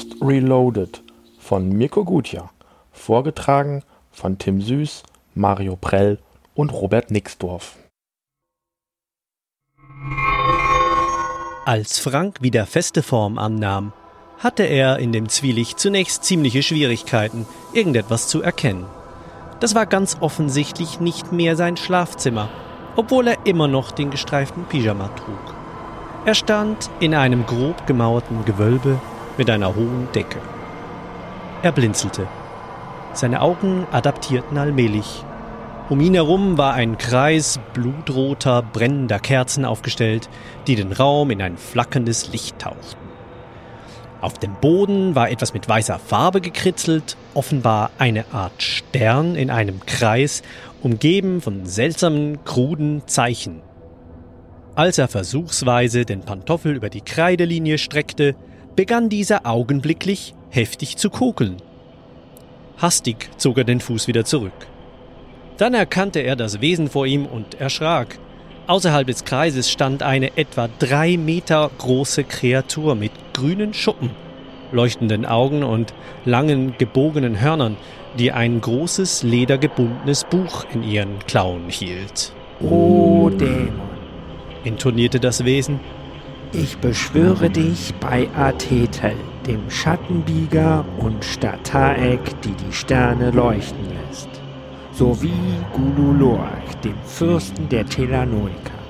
Faust Reloaded von Mirko Gutjahr. Vorgetragen von Tim Süß, Mario Prell und Robert Nixdorf. Als Frank wieder feste Form annahm, hatte er in dem Zwielicht zunächst ziemliche Schwierigkeiten, irgendetwas zu erkennen. Das war ganz offensichtlich nicht mehr sein Schlafzimmer, obwohl er immer noch den gestreiften Pyjama trug. Er stand in einem grob gemauerten Gewölbe mit einer hohen Decke. Er blinzelte. Seine Augen adaptierten allmählich. Um ihn herum war ein Kreis blutroter, brennender Kerzen aufgestellt, die den Raum in ein flackerndes Licht tauchten. Auf dem Boden war etwas mit weißer Farbe gekritzelt, offenbar eine Art Stern in einem Kreis, umgeben von seltsamen, kruden Zeichen. Als er versuchsweise den Pantoffel über die Kreidelinie streckte, begann dieser augenblicklich heftig zu kokeln. Hastig zog er den Fuß wieder zurück. Dann erkannte er das Wesen vor ihm und erschrak. Außerhalb des Kreises stand eine etwa drei Meter große Kreatur mit grünen Schuppen, leuchtenden Augen und langen gebogenen Hörnern, die ein großes ledergebundenes Buch in ihren Klauen hielt. O Dämon, intonierte das Wesen. Ich beschwöre dich bei Athetel, dem Schattenbieger und Stataek, die die Sterne leuchten lässt, sowie Gululork, dem Fürsten der Telanoiker.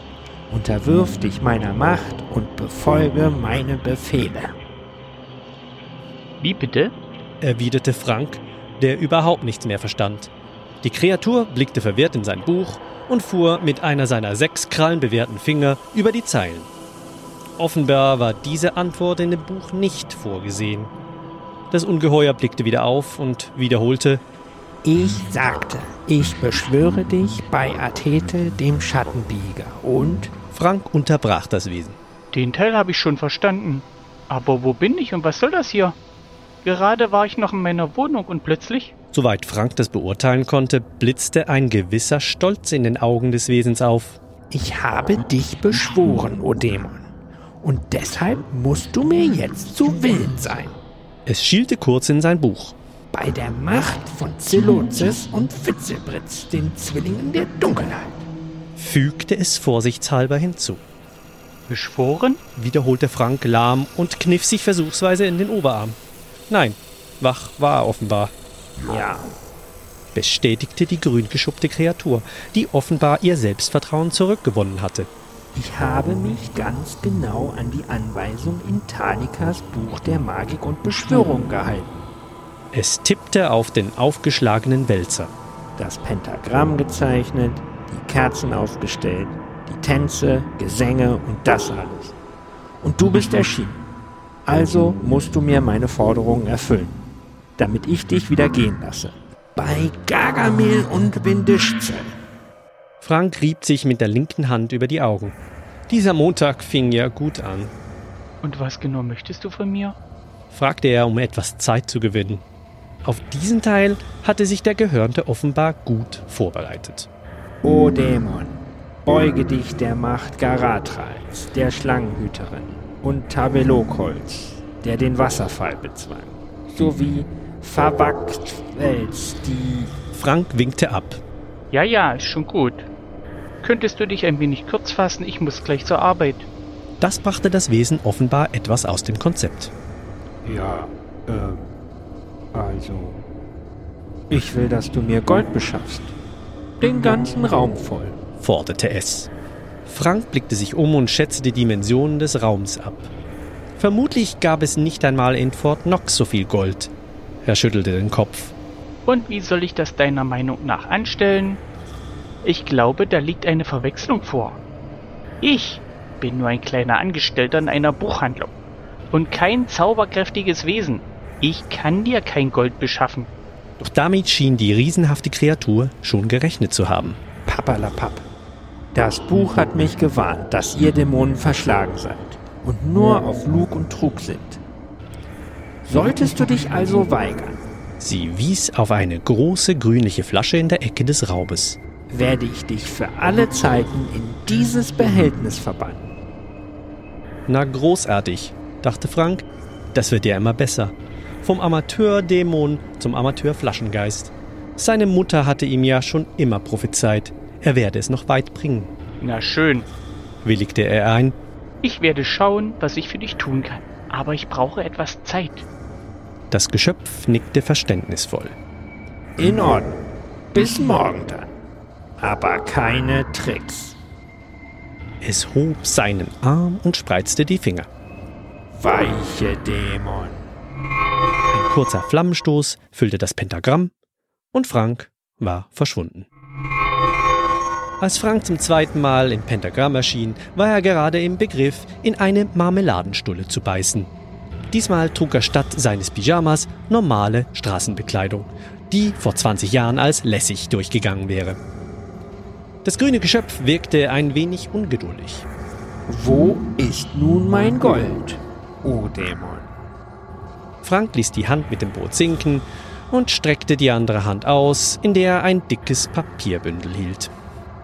Unterwirf dich meiner Macht und befolge meine Befehle. Wie bitte? erwiderte Frank, der überhaupt nichts mehr verstand. Die Kreatur blickte verwirrt in sein Buch und fuhr mit einer seiner sechs krallenbewehrten Finger über die Zeilen. Offenbar war diese Antwort in dem Buch nicht vorgesehen. Das Ungeheuer blickte wieder auf und wiederholte Ich sagte, ich beschwöre dich bei Athete, dem Schattenbieger, und Frank unterbrach das Wesen. Den Teil habe ich schon verstanden. Aber wo bin ich und was soll das hier? Gerade war ich noch in meiner Wohnung und plötzlich. Soweit Frank das beurteilen konnte, blitzte ein gewisser Stolz in den Augen des Wesens auf. ich habe dich beschworen, o Dämon. Und deshalb musst du mir jetzt zu Willen sein. Es schielte kurz in sein Buch. Bei der Macht von Zelozis und Witzelbritz, den Zwillingen der Dunkelheit. fügte es vorsichtshalber hinzu. Beschworen? Wiederholte Frank lahm und kniff sich versuchsweise in den Oberarm. Nein, wach war er offenbar, Ja, bestätigte die grüngeschuppte Kreatur, die offenbar ihr Selbstvertrauen zurückgewonnen hatte. Ich habe mich ganz genau an die Anweisung in Talikas Buch der Magik und Beschwörung gehalten. Es tippte auf den aufgeschlagenen Wälzer. Das Pentagramm gezeichnet, die Kerzen aufgestellt, die Tänze, Gesänge und das alles. Und du bist erschienen. Also musst du mir meine Forderungen erfüllen, damit ich dich wieder gehen lasse. Bei Gargamel und Windischzel. Frank rieb sich mit der linken Hand über die Augen. Dieser Montag fing ja gut an, Und was genau möchtest du von mir? fragte er, um etwas Zeit zu gewinnen. Auf diesen Teil hatte sich der Gehörnte offenbar gut vorbereitet. O Dämon, beuge dich der Macht Garatrals, der Schlangenhüterin, und Tabelokholz, der den Wasserfall bezwang, sowie Verwachswels, die Frank winkte ab. Ja, ja, ist schon gut. Könntest du dich ein wenig kurz fassen? Ich muss gleich zur Arbeit. Das brachte das Wesen offenbar etwas aus dem Konzept. Ja, ähm, also. Ich will, dass du mir Gold beschaffst. Den ganzen Raum voll. forderte es. Frank blickte sich um und schätzte die Dimensionen des Raums ab. Vermutlich gab es nicht einmal in Fort Knox so viel Gold. Er schüttelte den Kopf. Und wie soll ich das deiner Meinung nach anstellen? Ich glaube, da liegt eine Verwechslung vor. Ich bin nur ein kleiner Angestellter in einer Buchhandlung und kein zauberkräftiges Wesen. Ich kann dir kein Gold beschaffen. Doch damit schien die riesenhafte Kreatur schon gerechnet zu haben. Pappalapapp. Das Buch hat mich gewarnt, dass ihr Dämonen verschlagen seid und nur auf Lug und Trug sind. Solltest du dich also weigern, Sie wies auf eine große grünliche Flasche in der Ecke des Raubes. Werde ich dich für alle Zeiten in dieses Behältnis verbannen. Na großartig, dachte Frank. Das wird ja immer besser. Vom Amateurdämon zum Amateurflaschengeist. Seine Mutter hatte ihm ja schon immer prophezeit, er werde es noch weit bringen. Na schön. Willigte er ein. Ich werde schauen, was ich für dich tun kann. Aber ich brauche etwas Zeit. Das Geschöpf nickte verständnisvoll. In Ordnung. Bis morgen dann. Aber keine Tricks. Es hob seinen Arm und spreizte die Finger. Weiche Dämon. Ein kurzer Flammenstoß füllte das Pentagramm und Frank war verschwunden. Als Frank zum zweiten Mal im Pentagramm erschien, war er gerade im Begriff, in eine Marmeladenstulle zu beißen. Diesmal trug er statt seines Pyjamas normale Straßenbekleidung, die vor 20 Jahren als lässig durchgegangen wäre. Das grüne Geschöpf wirkte ein wenig ungeduldig. Wo ist nun mein Gold, o Dämon? Frank ließ die Hand mit dem Boot sinken und streckte die andere Hand aus, in der er ein dickes Papierbündel hielt.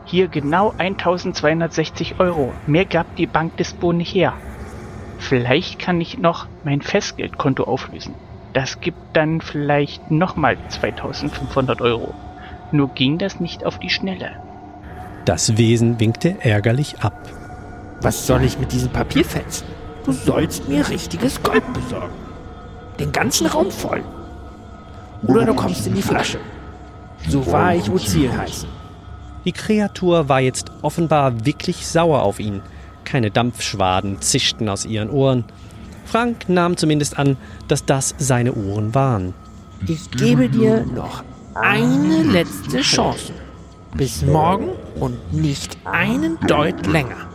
Hier genau 1260 Euro. Mehr gab die Bank des Bo nicht her. Vielleicht kann ich noch mein Festgeldkonto auflösen. Das gibt dann vielleicht nochmal 2500 Euro. Nur ging das nicht auf die Schnelle. Das Wesen winkte ärgerlich ab. Was soll ich mit diesem Papierfetzen? Du sollst mir richtiges Gold besorgen. Den ganzen Raum voll. Oder du kommst in die Flasche. So wahr ich Uzil heißen. Die Kreatur war jetzt offenbar wirklich sauer auf ihn. Keine Dampfschwaden zischten aus ihren Ohren. Frank nahm zumindest an, dass das seine Ohren waren. Ich gebe dir noch eine letzte Chance. Bis morgen und nicht einen Deut länger.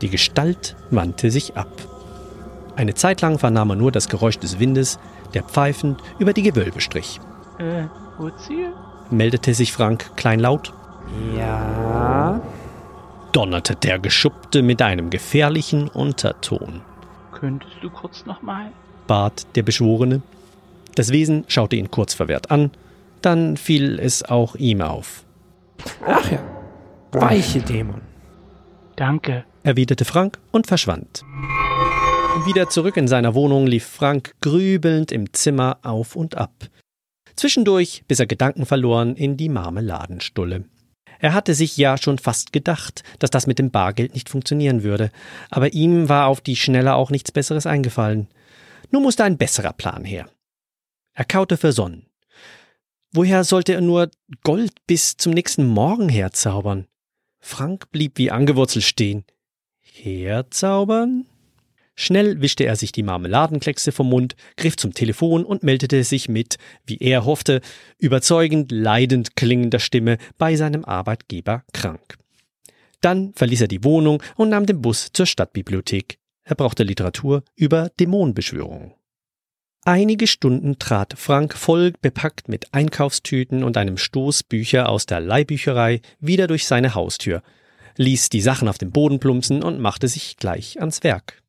Die Gestalt wandte sich ab. Eine Zeit lang vernahm er nur das Geräusch des Windes, der pfeifend über die Gewölbe strich. Äh, Uzil? Meldete sich Frank kleinlaut. Ja. donnerte der Geschuppte mit einem gefährlichen Unterton. Könntest du kurz nochmal? bat der Beschworene. Das Wesen schaute ihn kurz verwehrt an, dann fiel es auch ihm auf. Ach ja. Weiche Dämon. Danke. erwiderte Frank und verschwand. Wieder zurück in seiner Wohnung lief Frank grübelnd im Zimmer auf und ab. Zwischendurch biss er Gedanken verloren in die Marmeladenstulle. Er hatte sich ja schon fast gedacht, dass das mit dem Bargeld nicht funktionieren würde, aber ihm war auf die Schnelle auch nichts Besseres eingefallen. Nun musste ein besserer Plan her. Er kaute versonnen. Woher sollte er nur Gold bis zum nächsten Morgen herzaubern? Frank blieb wie angewurzelt stehen. Herzaubern? Schnell wischte er sich die Marmeladenkleckse vom Mund, griff zum Telefon und meldete sich mit, wie er hoffte, überzeugend leidend klingender Stimme bei seinem Arbeitgeber krank. Dann verließ er die Wohnung und nahm den Bus zur Stadtbibliothek. Er brauchte Literatur über Dämonenbeschwörungen. Einige Stunden trat Frank voll bepackt mit Einkaufstüten und einem Stoß Bücher aus der Leihbücherei wieder durch seine Haustür, ließ die Sachen auf den Boden plumpsen und machte sich gleich ans Werk.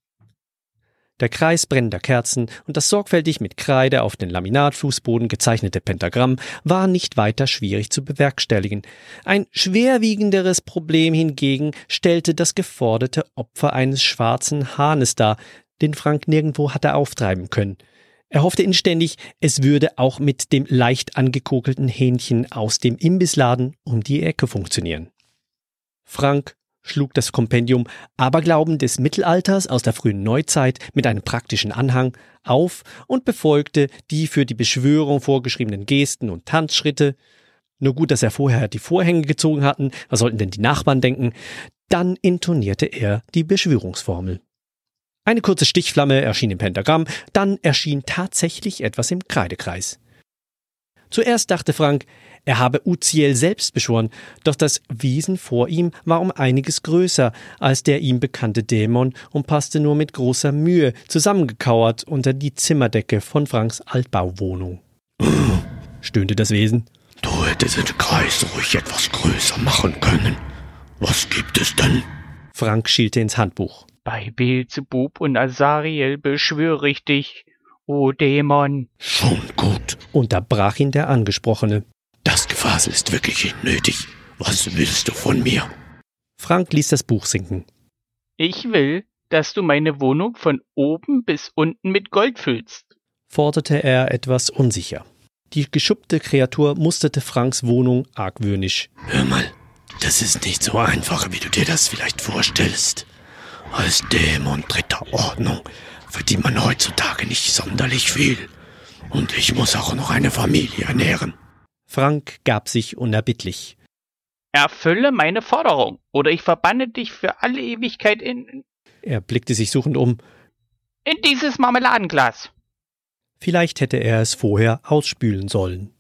Der Kreis brennender Kerzen und das sorgfältig mit Kreide auf den Laminatfußboden gezeichnete Pentagramm war nicht weiter schwierig zu bewerkstelligen. Ein schwerwiegenderes Problem hingegen stellte das geforderte Opfer eines schwarzen Hahnes dar, den Frank nirgendwo hatte auftreiben können. Er hoffte inständig, es würde auch mit dem leicht angekokelten Hähnchen aus dem Imbissladen um die Ecke funktionieren. Frank schlug das Kompendium Aberglauben des Mittelalters aus der frühen Neuzeit mit einem praktischen Anhang auf und befolgte die für die Beschwörung vorgeschriebenen Gesten und Tanzschritte. Nur gut, dass er vorher die Vorhänge gezogen hatten, was sollten denn die Nachbarn denken? Dann intonierte er die Beschwörungsformel. Eine kurze Stichflamme erschien im Pentagramm, dann erschien tatsächlich etwas im Kreidekreis. Zuerst dachte Frank, er habe Uziel selbst beschworen, doch das Wesen vor ihm war um einiges größer als der ihm bekannte Dämon und passte nur mit großer Mühe zusammengekauert unter die Zimmerdecke von Franks Altbauwohnung. stöhnte das Wesen. Du hättest den Kreis ruhig etwas größer machen können. Was gibt es denn? Frank schielte ins Handbuch. Bei Beelzebub und Azariel beschwöre ich dich, o Dämon. Schon gut. Unterbrach ihn der Angesprochene. Das Gefasel ist wirklich nicht nötig. Was willst du von mir? Frank ließ das Buch sinken. Ich will, dass du meine Wohnung von oben bis unten mit Gold füllst? forderte er etwas unsicher. Die geschuppte Kreatur musterte Franks Wohnung argwöhnisch. Hör mal, das ist nicht so einfach, wie du dir das vielleicht vorstellst. Als Dämon dritter Ordnung verdient man heutzutage nicht sonderlich viel. Und ich muss auch noch eine Familie ernähren. Frank gab sich unerbittlich. Erfülle meine Forderung, oder ich verbanne dich für alle Ewigkeit in, Er blickte sich suchend um. in dieses Marmeladenglas. Vielleicht hätte er es vorher ausspülen sollen.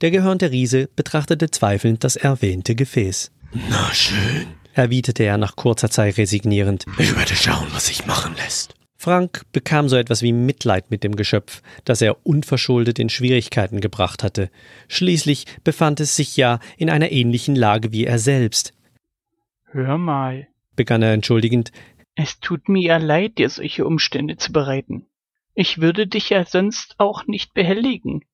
Der gehörnte Riese betrachtete zweifelnd das erwähnte Gefäß. Na schön. Erwiderte er nach kurzer Zeit resignierend. Ich werde schauen, was sich machen lässt. Frank bekam so etwas wie Mitleid mit dem Geschöpf, das er unverschuldet in Schwierigkeiten gebracht hatte. Schließlich befand es sich ja in einer ähnlichen Lage wie er selbst, Hör mal, begann er entschuldigend. es tut mir ja leid, dir solche Umstände zu bereiten. Ich würde dich ja sonst auch nicht behelligen.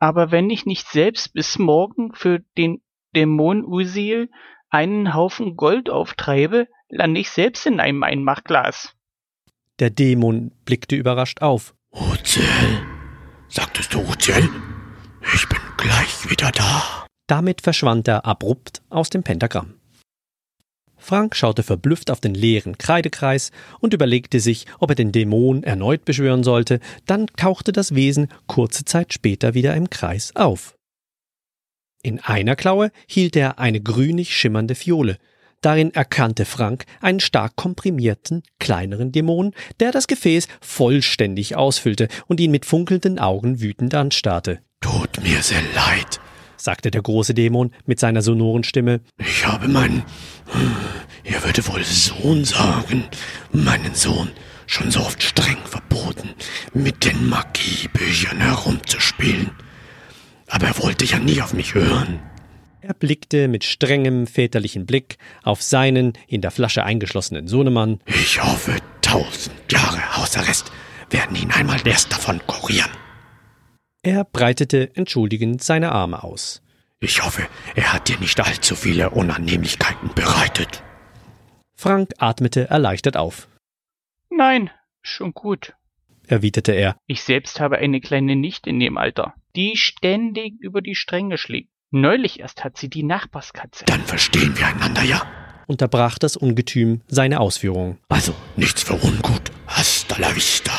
Aber wenn ich nicht selbst bis morgen für den Dämon Usil einen Haufen Gold auftreibe, lande ich selbst in einem Einmachglas. Der Dämon blickte überrascht auf. Uziel. Sagtest du Uziel? Ich bin gleich wieder da. Damit verschwand er abrupt aus dem Pentagramm. Frank schaute verblüfft auf den leeren Kreidekreis und überlegte sich, ob er den Dämon erneut beschwören sollte, dann tauchte das Wesen kurze Zeit später wieder im Kreis auf. In einer Klaue hielt er eine grünig schimmernde Fiole. Darin erkannte Frank einen stark komprimierten, kleineren Dämon, der das Gefäß vollständig ausfüllte und ihn mit funkelnden Augen wütend anstarrte. Tut mir sehr leid. sagte der große Dämon mit seiner sonoren Stimme. Ich habe meinen, ihr würde wohl Sohn sagen, meinen Sohn schon so oft streng verboten, mit den Magiebüchern herumzuspielen. Aber er wollte ja nie auf mich hören. Er blickte mit strengem väterlichen Blick auf seinen in der Flasche eingeschlossenen Sohnemann. Ich hoffe, tausend Jahre Hausarrest werden ihn einmal erst davon kurieren. Er breitete entschuldigend seine Arme aus. Ich hoffe, er hat dir nicht allzu viele Unannehmlichkeiten bereitet. Frank atmete erleichtert auf, Nein, schon gut. Erwiderte er. Ich selbst habe eine kleine Nichte in dem Alter, die ständig über die Stränge schlägt. Neulich erst hat sie die Nachbarskatze. Dann verstehen wir einander ja. Unterbrach das Ungetüm seine Ausführungen. Also, nichts für ungut. Hasta la vista.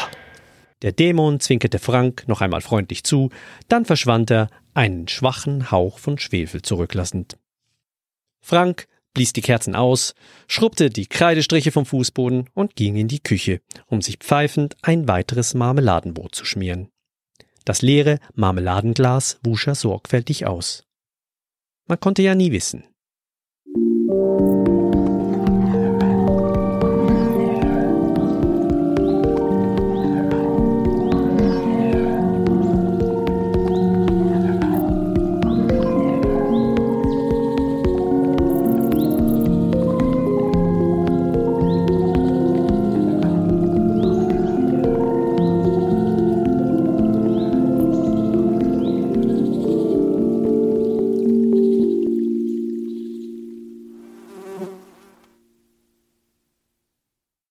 Der Dämon zwinkerte Frank noch einmal freundlich zu, dann verschwand er, einen schwachen Hauch von Schwefel zurücklassend. Frank blies die Kerzen aus, schrubbte die Kreidestriche vom Fußboden und ging in die Küche, um sich pfeifend ein weiteres Marmeladenbrot zu schmieren. Das leere Marmeladenglas wusch er sorgfältig aus. Man konnte ja nie wissen.